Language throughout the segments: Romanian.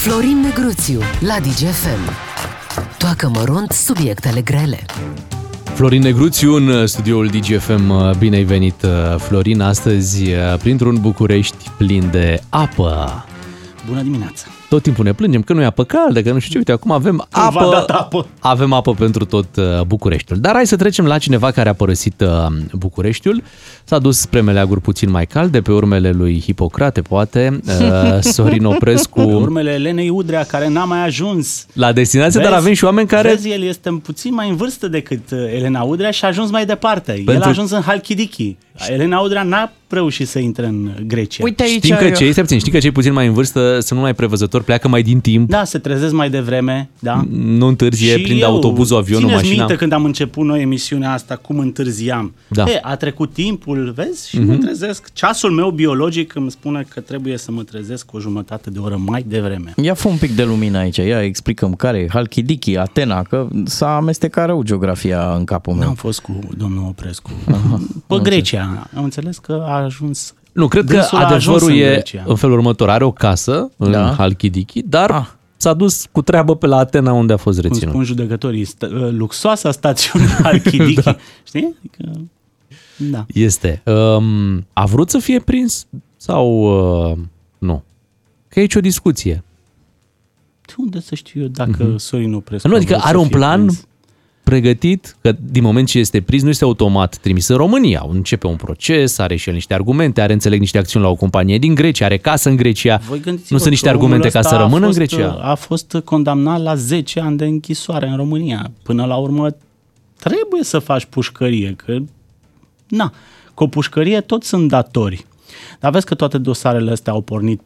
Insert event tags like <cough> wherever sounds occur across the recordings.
Florin Negruțiu la DGFM. Toacă mărunt subiectele grele. Florin Negruțiu în studioul DGFM. Bine ai venit, Florin, astăzi printr-un București plin de apă. Bună dimineața! Tot timpul ne plângem că nu e apă caldă, că nu știu ce. Uite, acum avem apă, dat apă. avem apă pentru tot uh, Bucureștiul. Dar hai să trecem la cineva care a părăsit uh, Bucureștiul. S-a dus spre meleaguri puțin mai calde, pe urmele lui Hipocrate, poate, uh, <laughs> Sorin Oprescu. Pe urmele Elenei Udrea, care n-a mai ajuns. La destinație, dar avem și oameni care... Vezi, el este puțin mai în vârstă decât Elena Udrea și a ajuns mai departe. Pentru... El a ajuns în Halkidiki. Elena Udrea n-a reușit să intre în Grecia. Uite aici Știm că cei, puțin, știi că cei puțin mai în vârstă sunt mai prevăzători, pleacă mai din timp. Da, se trezesc mai devreme, da. Nu întârzie, Și prind eu, autobuzul, avionul, țineți mașina. minte când am început noi emisiunea asta, cum întârziam. Da. E, a trecut timpul, vezi, și mă trezesc. Ceasul meu biologic îmi spune că trebuie să mă trezesc cu o jumătate de oră mai devreme. Ia fă un pic de lumină aici, ia explicăm care e Halkidiki, Atena, că s-a amestecat rău geografia în capul meu. N-am fost cu domnul Oprescu. Pe Grecia. Am înțeles că a ajuns Nu, cred că Dânsul a ajuns adevărul în e Grecia. în felul următor. Are o casă în Da. Halkidiki, dar Ah. s-a dus cu treabă pe la Atena unde a fost cum reținut. spun judecătorii, st- luxoasa stațiune <laughs> Halkidiki. da. Știi? Adică, da. Este. Um, a vrut să fie prins sau uh, nu? Că e aici o discuție. De unde să știu eu dacă Sorin Oprescu Nu, a adică vrut are să un fie plan prins? Pregătit, că din moment ce este prins, nu este automat trimis în România. Începe un proces, are și el niște argumente, are, înțeleg, niște acțiuni la o companie din Grecia, are casă în Grecia. Voi gândiți-vă nu sunt niște că omul argumente ca ăsta să a rămână în fost, Grecia. A fost condamnat la 10 ani de închisoare în România. Până la urmă trebuie să faci pușcărie, că na, cu o pușcărie toți sunt datori. Dar vezi că toate dosarele astea au pornit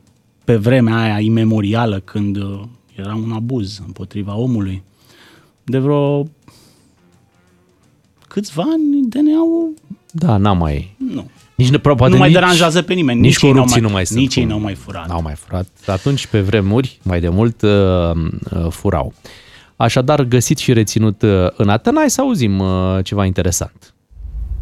pe vremea aia imemorială când uh, era un abuz împotriva omului. De vreo câțiva ani DNA-ul Da, n-a mai... nu. Nici, nu- poate nu mai nici, deranjează pe nimeni. Nici ei n-au corupții mai, nu mai sunt. Nici ei cum- n-au mai furat. N-au mai furat. Atunci, pe vremuri, mai de mult, uh, uh, furau. Așadar, găsit și reținut uh, în Atena, hai să auzim uh, ceva interesant.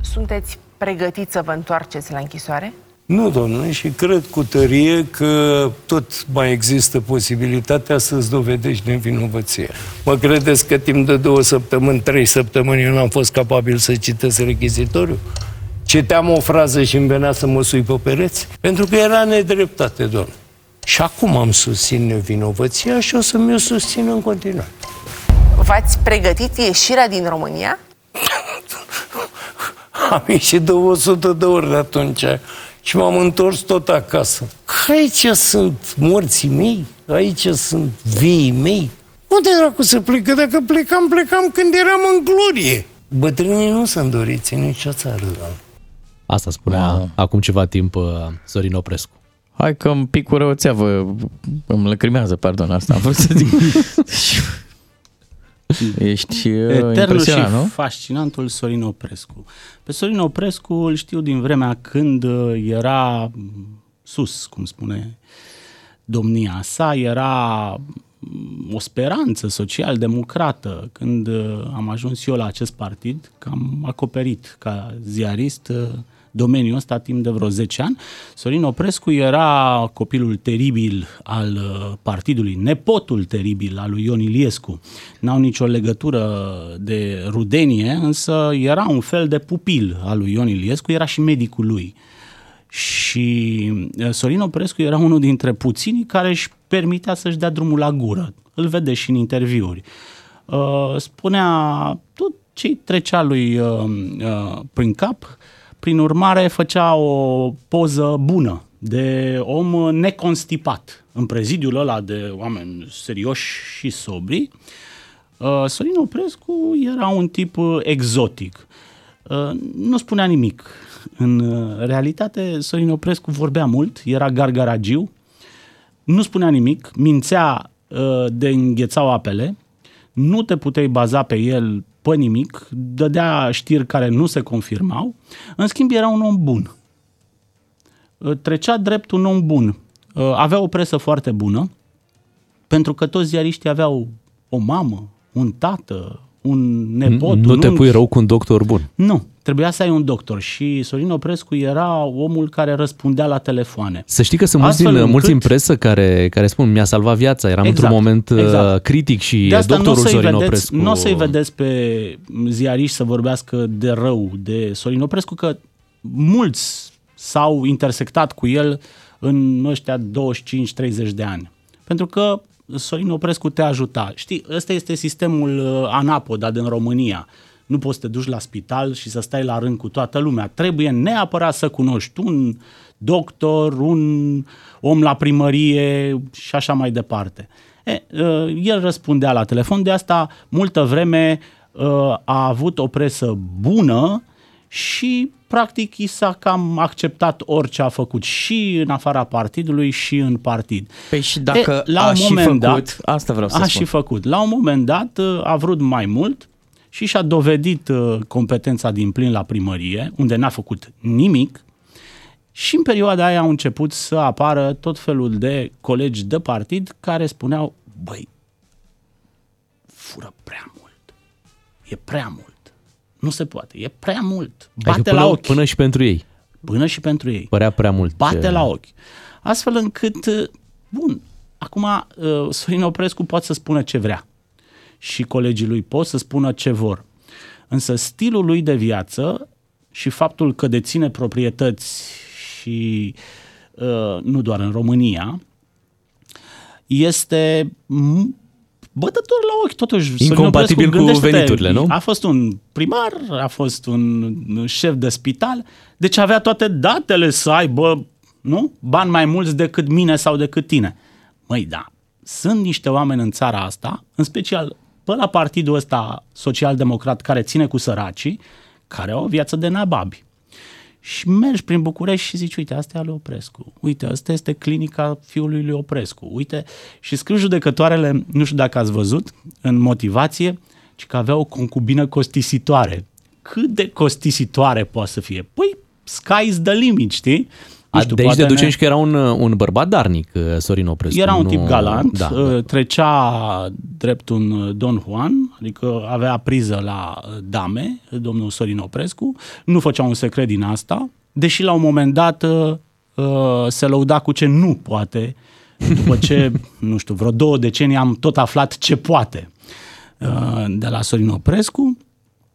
Sunteți pregătiți să vă întoarceți la închisoare? Nu, domnule, și cred cu tărie că tot mai există posibilitatea să-ți dovedești nevinovăția. Mă credeți că timp de două săptămâni, trei săptămâni eu n-am fost capabil să citesc rechizitoriu? Citeam o frază și îmi venea să mă sui pe pereți? Pentru că era nedreptate, domnule. Și acum am susțin nevinovăția și o să mi-o susțin în continuare. V-ați pregătit ieșirea din România? <laughs> Am ieșit de 100 de ori de atunci și m-am întors tot acasă. Că aici sunt morții mei, aici sunt viii mei. Unde dracu să plecă? Dacă plecam, plecam când eram în glorie. Bătrânii nu sunt doriți în nicio țară, doamne. Asta spunea Wow. acum ceva timp uh, Sorin Oprescu. Hai că îmi pic o răuțeavă, îmi lăcrimează, pardon, asta am vrut să zic. <laughs> <laughs> Ești uh, Eternul și impresionat, nu? fascinantul Sorin Oprescu. Pe Sorin Oprescu îl știu din vremea când uh, era mm, sus, cum spune domnia sa, era mm, o speranță social-democrată. Când uh, am ajuns eu la acest partid, că am acoperit ca ziarist uh, domeniul ăsta timp de vreo 10 ani. Sorin Oprescu era copilul teribil al uh, partidului, nepotul teribil al lui Ion Iliescu. N-au nicio legătură de rudenie, însă era un fel de pupil al lui Ion Iliescu, era și medicul lui. Și uh, Sorin Oprescu era unul dintre puținii care își permitea să-și dea drumul la gură. Îl vede și în interviuri. Uh, Spunea tot ce trecea lui uh, uh, prin cap, prin urmare făcea o poză bună de om neconstipat. În prezidiul ăla de oameni serioși și sobri, uh, Sorin Oprescu era un tip uh, exotic. Uh, Nu spunea nimic. În uh, realitate, Sorin Oprescu vorbea mult, era gargaragiu, nu spunea nimic, mințea uh, de înghețau apele, nu te puteai baza pe el pe nimic, dădea știri care nu se confirmau, în schimb era un om bun. Uh, Trecea drept un om bun. Uh, Avea o presă foarte bună, pentru că toți ziariștii aveau o mamă, un tată, un nepot, nu un te unchi. pui rău cu un doctor bun. Nu, trebuia să ai un doctor și Sorin Oprescu era omul care răspundea la telefoane. Să știi că sunt mulți, Astfel din, mulți în încât- presă care, care spun mi-a salvat viața, eram Exact, într-un moment uh, exact. critic și De asta nu o doctorul să-i Sorin vedeți, Oprescu... nu o să-i vedeți pe ziariști să vorbească de rău de Sorin Oprescu, că mulți s-au intersectat cu el în ăștia 25-30 de ani. Pentru că Sorin Oprescu te ajuta. Știi, ăsta este sistemul uh, anapoda din România. Nu poți să te duci la spital și să stai la rând cu toată lumea. Trebuie neapărat să cunoști un doctor, un om la primărie și așa mai departe. E, uh, el răspundea la telefon, de asta multă vreme uh, a avut o presă bună și practic i s-a cam acceptat orice a făcut și în afara partidului și în partid. Păi și dacă la a un și moment făcut, dat, asta vreau să a spun. și făcut. La un moment dat uh, a vrut mai mult și și-a dovedit uh, competența din plin la primărie, unde n-a făcut nimic, și în perioada aia au început să apară tot felul de colegi de partid care spuneau, băi, fură prea mult. E prea mult. Nu se poate. E prea mult. Bate Adică până, la ochi. până și pentru ei. până și pentru ei Părea prea mult. bate ce- la ochi. Astfel încât, uh, bun, acum uh, Sorin Oprescu poate să spună ce vrea și colegii lui pot să spună ce vor. Însă stilul lui de viață și faptul că deține proprietăți și uh, nu doar în România, este m- bătător la ochi, totuși. Sorin Incompatibil Oprescu, cu gândește-te, veniturile, nu? A fost un primar, a fost un șef de spital, deci avea toate datele să aibă, nu? Bani mai mulți decât mine sau decât tine. Măi, da, sunt niște oameni în țara asta, în special pe la partidul ăsta social-democrat care ține cu săracii, care au o viață de nababi. Și mergi prin București și zici, uite, asta e al lui Oprescu. Uite, asta este clinica fiului lui Oprescu. Uite, și scriu judecătoarele, nu știu dacă ați văzut, în motivație, ci că avea o concubină costisitoare. Cât de costisitoare poate să fie? Păi, sky's the limit, știi? Nu A, știu, de aici poate deducem ne- și că era un, un bărbat darnic, uh, Sorin Oprescu. era un nu- tip galant, Da, uh, da. trecea drept un uh, Don Juan, adică avea priză la uh, dame, domnul Sorin Oprescu, nu făcea un secret din asta, deși la un moment dat uh, uh, se lăuda cu ce nu poate, după ce, <laughs> nu știu, vreo două decenii am tot aflat ce poate uh, de la Sorin Oprescu.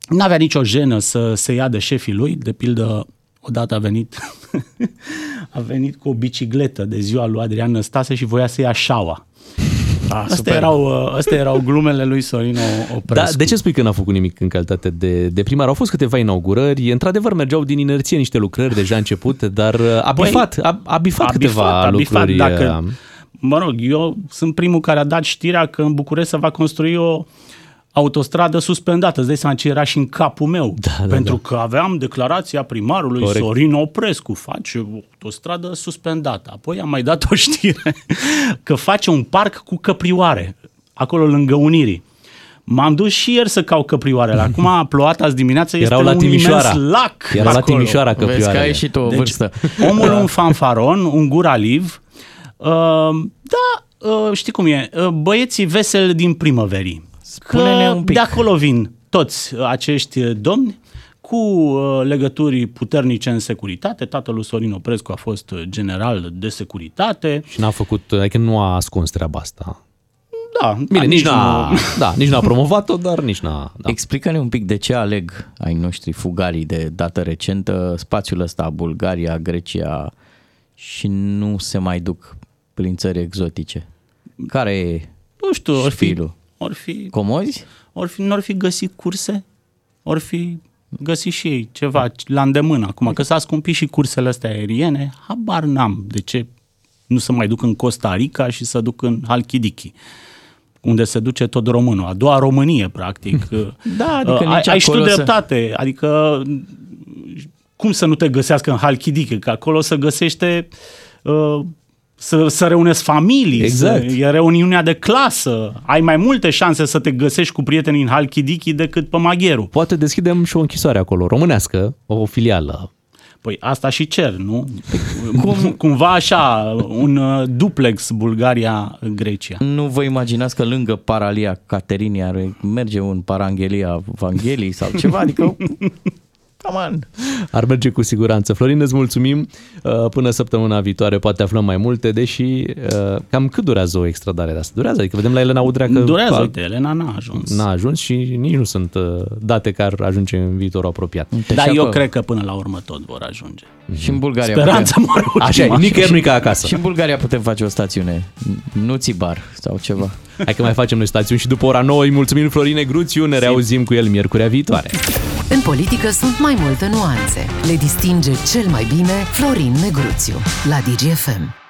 N-avea nicio jenă să se ia de șefii lui, de pildă odată a venit <laughs> a venit cu o bicicletă de ziua lui Adrian Năstase și voia să ia șaua. Ah, Astea super. erau, uh, astea erau glumele lui Sorin O- Oprescu. Da, de ce spui că n-a făcut nimic în calitate de, de primar? Au fost câteva inaugurări, într-adevăr mergeau din inerție niște lucrări deja începute, dar uh, a Băi, bifat, a, a bifat a câteva bifat, a bifat, lucruri. dacă- uh, Mă rog, eu sunt primul care a dat știrea că în București se va construi o autostradă suspendată. Îți dai seama ce era și în capul meu. Da, da, pentru că aveam declarația primarului Corect. Sorin Oprescu, face o autostradă suspendată. Apoi am mai dat o știre că face un parc cu căprioare, acolo lângă Unirii. M-am dus și ieri să caut căprioarele. <laughs> Acum a ploat azi dimineața, este Erau la un Timișoara. imens lac Era la acolo. Timișoara Vezi că căprioarele. ai și tu o Deci, vârstă. Omul <laughs> un fanfaron, un guraliv. Uh, da, uh, știi cum e, uh, băieții veseli din primăverii. Spune-ne Că un pic. de acolo vin toți acești domni cu uh, legături puternice în securitate. Tatăl lui Sorin Oprescu a fost general de securitate. Și n-a făcut, adică nu a ascuns treaba asta. Da, Bine, da, nici, n-a, nu- <laughs> da, nici n-a promovat-o, dar nici n-a... Da. Explică-ne un pic de ce aleg ai noștri fugarii de dată recentă spațiul ăsta, Bulgaria, Grecia și nu se mai duc prin țări exotice. Care e Nu știu, ori fi, șpilul? ori fi, Comozi? ori fi, n-or fi găsit curse, ori fi găsit și ei ceva la îndemână. Acum, că s-a scumpit și cursele astea aeriene, habar n-am de ce nu să mai duc în Costa Rica și să duc în Halkidiki unde se duce tot românul, a doua Românie, practic. <laughs> Da, adică ai, nici ai și tu acolo să- dreptate, adică cum să nu te găsească în Halkidiki, că acolo se găsește uh, să, să reunesc familii, Exact. să, e reuniunea de clasă, ai mai multe șanse să te găsești cu prietenii în Halkidiki decât pe Magheru. Poate deschidem și o închisoare acolo, românească, o filială. Păi asta și cer, nu? Cum, cumva așa, un uh, duplex Bulgaria-Grecia. Nu vă imaginați că lângă Paralia Caterini ar merge un Paranghelia Vanghelii sau ceva? Adică Come on. Ar merge cu siguranță. Florin, îți mulțumim. Uh, Până săptămâna viitoare poate aflăm mai multe, deși uh, cam cât durează o extradare de asta? Durează, adică vedem la Elena Udrea că Durează, a- uite, Elena n-a ajuns. n-a ajuns și nici nu sunt uh, date că ar ajunge în viitorul apropiat. Dar Și eu acolo. cred că până la urmă tot vor ajunge. Și în Bulgaria Speranța putem, mă rog. Așa e, nicăieri nu ca acasă. și în Bulgaria putem face o stațiune. Nu țibar sau ceva. Hai că mai facem noi stațiuni și după ora 9 îi mulțumim Florin Negruțiu, ne reauzim cu el miercurea viitoare. În politică sunt mai multe nuanțe. Le distinge cel mai bine Florin Negruțiu la DGFM.